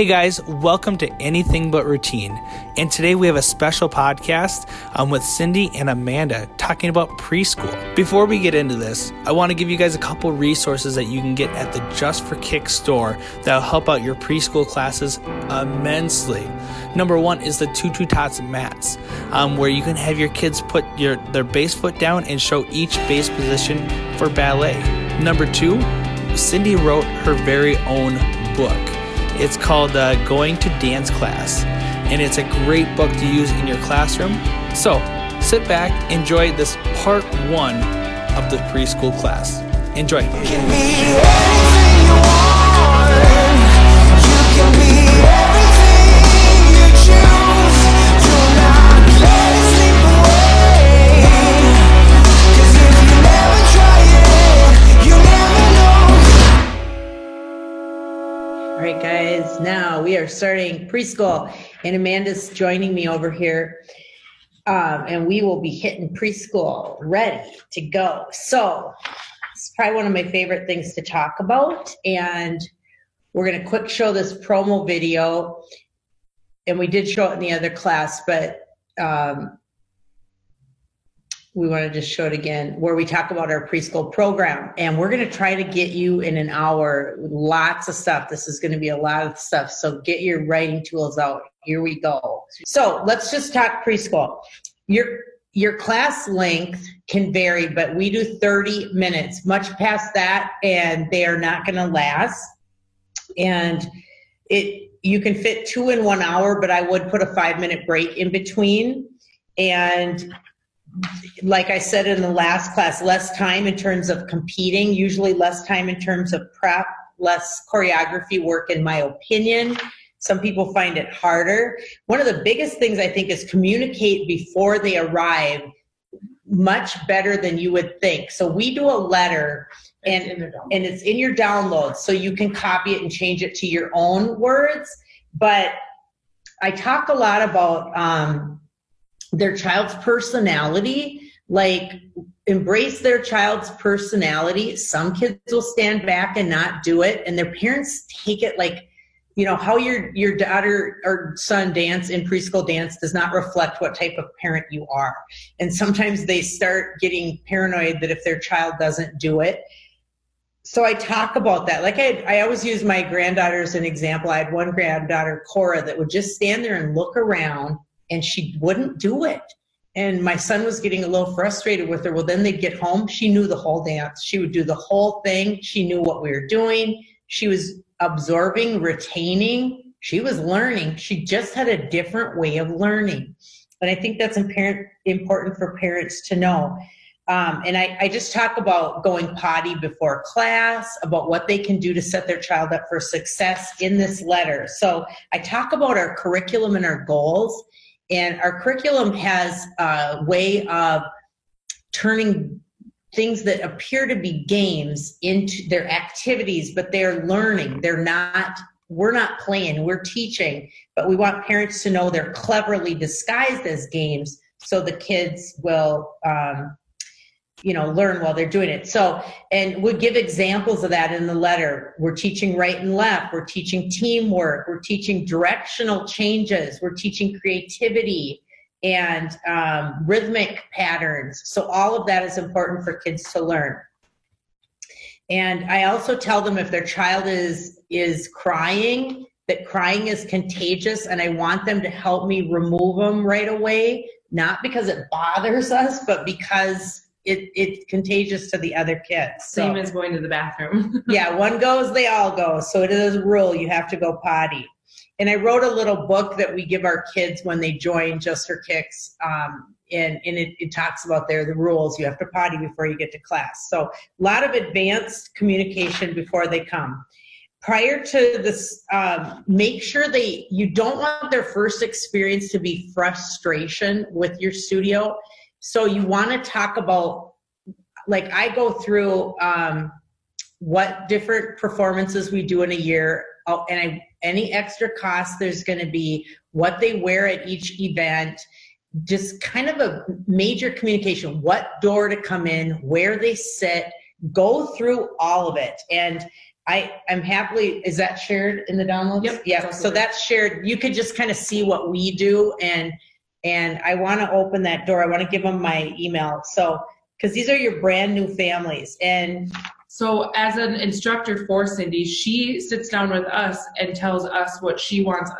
Hey guys, welcome to Anything But Routine. And today we have a special podcast um, with Cindy and Amanda talking about preschool. Before we get into this, I want to give you guys a couple resources that you can get at the Just for Kicks store that will help out your preschool classes immensely. Number one is the Tutu Tots mats, um, where you can have your kids put your their base foot down and show each base position for ballet. Number two, Cindy wrote her very own book. It's called uh, Going to Dance Class, and it's a great book to use in your classroom. So sit back, enjoy this part one of the preschool class. Enjoy. Starting preschool, and Amanda's joining me over here, um, and we will be hitting preschool, ready to go. So it's probably one of my favorite things to talk about, and we're going to quick show this promo video, and we did show it in the other class, but um, we want to just show it again where we talk about our preschool program. And we're going to try to get you in an hour lots of stuff. This is going to be a lot of stuff. So get your writing tools out. Here we go. So let's just talk preschool. Your your class length can vary but we do 30 minutes much past that and they are not going to last. And it you can fit two in one hour but i would put a five minute break in between. And like I said in the last class, less time in terms of competing, usually less time in terms of prep, less choreography work, in my opinion. Some people find it harder. One of the biggest things I think is communicate before they arrive much better than you would think. So we do a letter and, and it's in your download so you can copy it and change it to your own words. But I talk a lot about um, their child's personality like embrace their child's personality. Some kids will stand back and not do it and their parents take it like you know how your your daughter or son dance in preschool dance does not reflect what type of parent you are. And sometimes they start getting paranoid that if their child doesn't do it. So i talk about that. Like i, I always use my granddaughter as an example. I had one granddaughter cora that would just stand there and look around and she wouldn't do it. And my son was getting a little frustrated with her. Well, then they'd get home. She knew the whole dance. She would do the whole thing. She knew what we were doing. She was absorbing, retaining. She was learning. She just had a different way of learning. And I think that's important for parents to know. Um, and I, I, just talk about going potty before class, about what they can do to set their child up for success in this letter. So I talk about our curriculum and our goals. And our curriculum has a way of turning things that appear to be games into their activities, but they're learning. They're not, we're not playing, we're teaching, but we want parents to know they're cleverly disguised as games so the kids will um, you know learn while they're doing it. So and we give examples of that in the letter. We're teaching right and left. We're teaching teamwork. We're teaching directional changes. We're teaching creativity and um, rhythmic patterns. So all of that is important for kids to learn. And i also tell them if their child is is crying that crying is contagious and i want them to help me remove them right away. Not because it bothers us but because it, it's contagious to the other kids. So, Same as going to the bathroom. yeah, one goes, they all go. So it is a rule. You have to go potty. And I wrote a little book that we give our kids when they join Just for Kicks. Um, and, and it, it talks about there the rules. You have to potty before you get to class. So a lot of advanced communication before they come. Prior to this, um, make sure they you don't want their first experience to be frustration with your studio so you want to talk about, like, I go through um, what different performances we do in a year, oh, and I, any extra cost there's going to be, what they wear at each event, just kind of a major communication, what door to come in, where they sit, go through all of it. And I, I'm happily, is that shared in the downloads? Yep, Yeah, so that's shared. You could just kind of see what we do and, and I want to open that door. I want to give them my email. So, because these are your brand new families and So as an instructor for Cindy, she sits down with us and tells us what she wants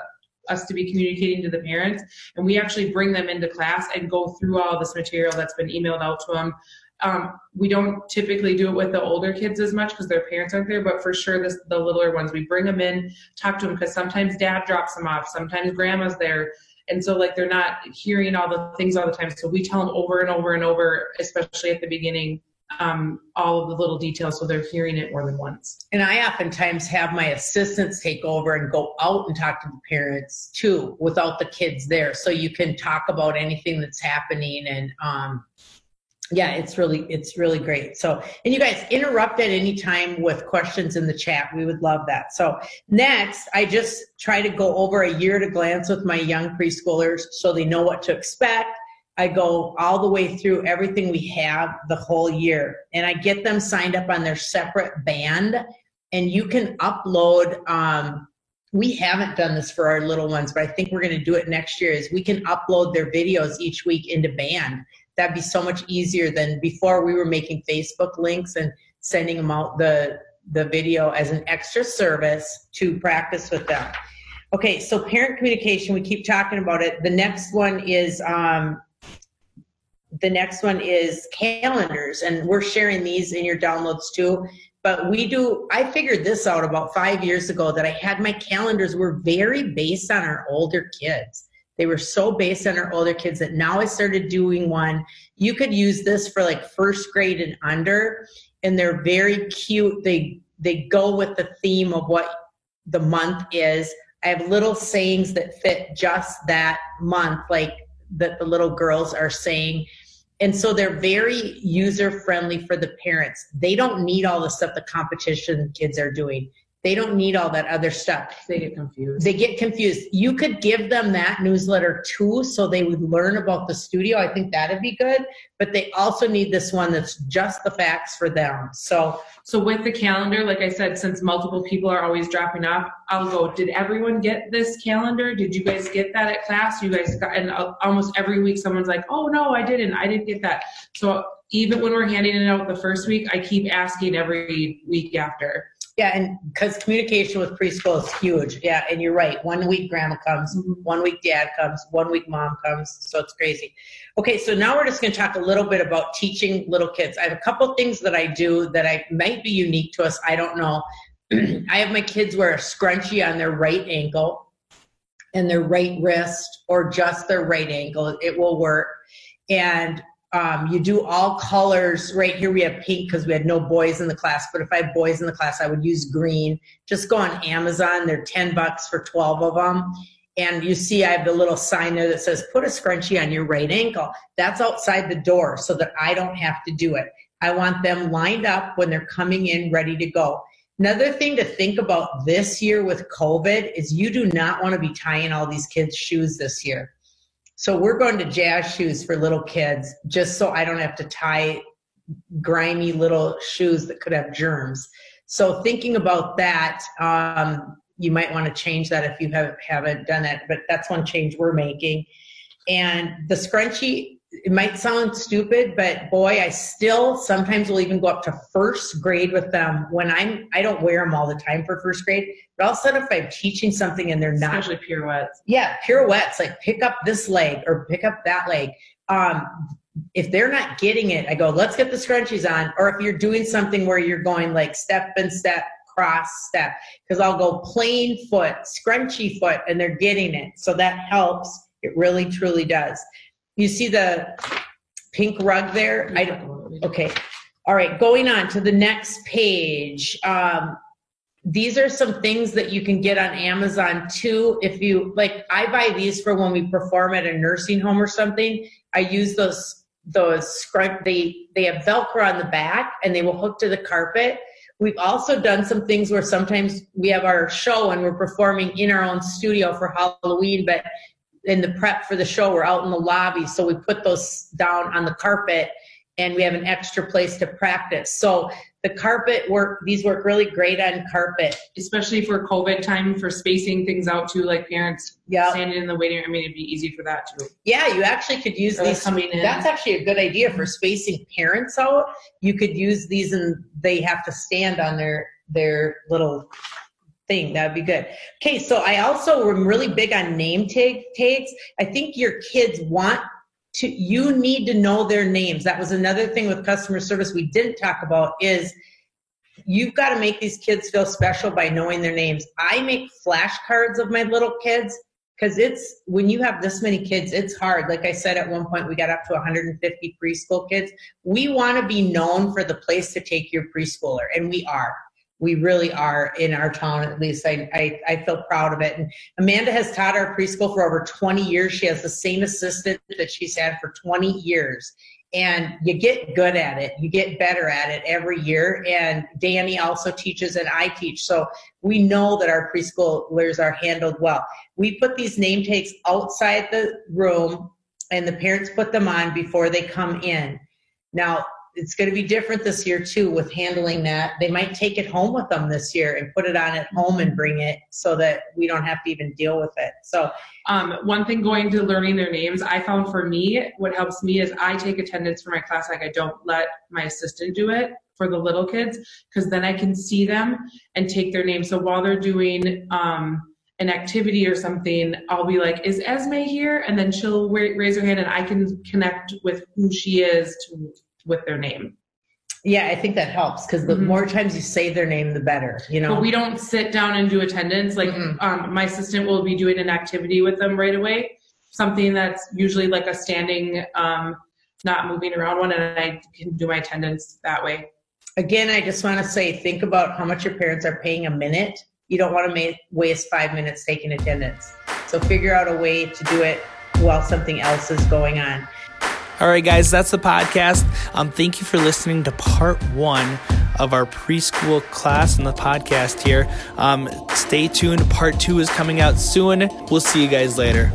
us to be communicating to the parents. And we actually bring them into class and go through all this material that's been emailed out to them. Um, we don't typically do it with the older kids as much because their parents aren't there, but for sure this, the littler ones, we bring them in, talk to them because sometimes dad drops them off, sometimes grandma's there. And so like they're not hearing all the things all the time. So we tell them over and over and over, especially at the beginning, um, all of the little details so they're hearing it more than once. And I oftentimes have my assistants take over and go out and talk to the parents too, without the kids there. So you can talk about anything that's happening and, um, yeah, it's really, it's really great. So, and you guys interrupt at any time with questions in the chat. We would love that. So next, I just try to go over a year a glance with my young preschoolers so they know what to expect. I go all the way through everything we have the whole year and I get them signed up on their separate band and you can upload um, we haven't done this for our little ones but i think we're going to do it next year is we can upload their videos each week into band that'd be so much easier than before we were making facebook links and sending them out the the video as an extra service to practice with them. Okay so parent communication we keep talking about it. The next one is um, the next one is calendars and we're sharing these in your downloads too. But we do i figured this out about five years ago that i had my calendars were very based on our older kids they were so based on our older kids that now i started doing one. You could use this for like first grade and under and they're very cute. They they go with the theme of what the month is. I have little sayings that fit just that month like that the little girls are saying. And so they're very user friendly for the parents. They don't need all the stuff the competition kids are doing they don't need all that other stuff They get confused. they get confused you could give them that newsletter too so they would learn about the studio i think that'd be good but they also need this one that's just the facts for them so So with the calendar, like I said, since multiple people are always dropping off, I'll go, did everyone get this calendar? Did you guys get that at class? You guys got, and uh, almost every week someone's like, oh no, I didn't, I didn't get that. So even when we're handing it out the first week, I keep asking every week after. Yeah and because communication with preschool is huge. Yeah and you're right. One week grandma comes mm-hmm. one week dad comes one week mom comes. So it's crazy. Okay so now we're just going to talk a little bit about teaching little kids. I have a couple things that i do that i might be unique to us. I don't know. I have my kids wear a scrunchie on their right ankle and their right wrist or just their right ankle. It will work. And um, you do all colors. Right here we have pink because we had no boys in the class but if i had boys in the class i would use green. Just go on amazon they're 10 bucks for 12 of them and you see i have the little sign there that says put a scrunchie on your right ankle. That's outside the door so that i don't have to do it. I want them lined up when they're coming in ready to go. Another thing to think about this year with covid is you do not want to be tying all these kids shoes this year so we're going to jazz shoes for little kids just so I don't have to tie grimy little shoes that could have germs. So thinking about that, um, you might want to change that if you have, haven't done it, but that's one change we're making. And the scrunchie, it might sound stupid, but boy, I still sometimes will even go up to first grade with them when I'm, I don't wear them all the time for first grade, but all of a sudden if I'm teaching something and they're not Especially pirouettes. yeah, pirouettes, like pick up this leg or pick up that leg. Um, if they're not getting it, I go, let's get the scrunchies on. Or if you're doing something where you're going like step and step, cross step, because I'll go plain foot, scrunchy foot, and they're getting it. So that helps. It really, truly does. You see the pink rug there? I don't, Okay. All right. Going on to the next page. Um, these are some things that you can get on Amazon too. If you like, I buy these for when we perform at a nursing home or something. I use those those scrunch. They they have Velcro on the back and they will hook to the carpet. We've also done some things where sometimes we have our show and we're performing in our own studio for Halloween, but in the prep for the show, we're out in the lobby. So we put those down on the carpet and we have an extra place to practice. So The carpet work, these work really great on carpet. especially for COVID time for spacing things out too, like parents Yeah. standing in the waiting room. I mean, it'd be easy for that too. Yeah, you actually could use Or these. coming in. That's actually a good idea for spacing parents out. You could use these and they have to stand on their, their little thing. That'd be good. Okay, so I also am really big on name tag tags. I think your kids want to, you need to know their names. That was another thing with customer service we didn't talk about is you've got to make these kids feel special by knowing their names. I make flashcards of my little kids because it's when you have this many kids, it's hard. Like I said, at one point we got up to 150 preschool kids. We want to be known for the place to take your preschooler, and we are. We really are in our town, at least. I, I, I feel proud of it. And Amanda has taught our preschool for over 20 years. She has the same assistant that she's had for 20 years. And you get good at it. You get better at it every year. And Danny also teaches and I teach. So we know that our preschoolers are handled well. We put these name tags outside the room and the parents put them on before they come in. Now, it's going to be different this year too with handling that. They might take it home with them this year and put it on at home and bring it so that we don't have to even deal with it. So, Um, one thing going to learning their names, I found for me, what helps me is I take attendance for my class. Like I don't let my assistant do it for the little kids because then I can see them and take their name. So while they're doing um, an activity or something, I'll be like, "Is Esme here?" And then she'll raise her hand, and I can connect with who she is to, with their name. yeah, I think that helps because the Mhm. more times you say their name, the better, you know? But we don't sit down and do attendance. Like Mm-mm. um, my assistant will be doing an activity with them right away, something that's usually like a standing, um, not moving around one, and I can do my attendance that way. Again, I just want to say, think about how much your parents are paying a minute. You don't want to ma- waste five minutes taking attendance. So figure out a way to do it while something else is going on. All right, guys, that's the podcast. Um, thank you for listening to part one of our preschool class and the podcast here. Um, stay tuned. Part two is coming out soon. We'll see you guys later.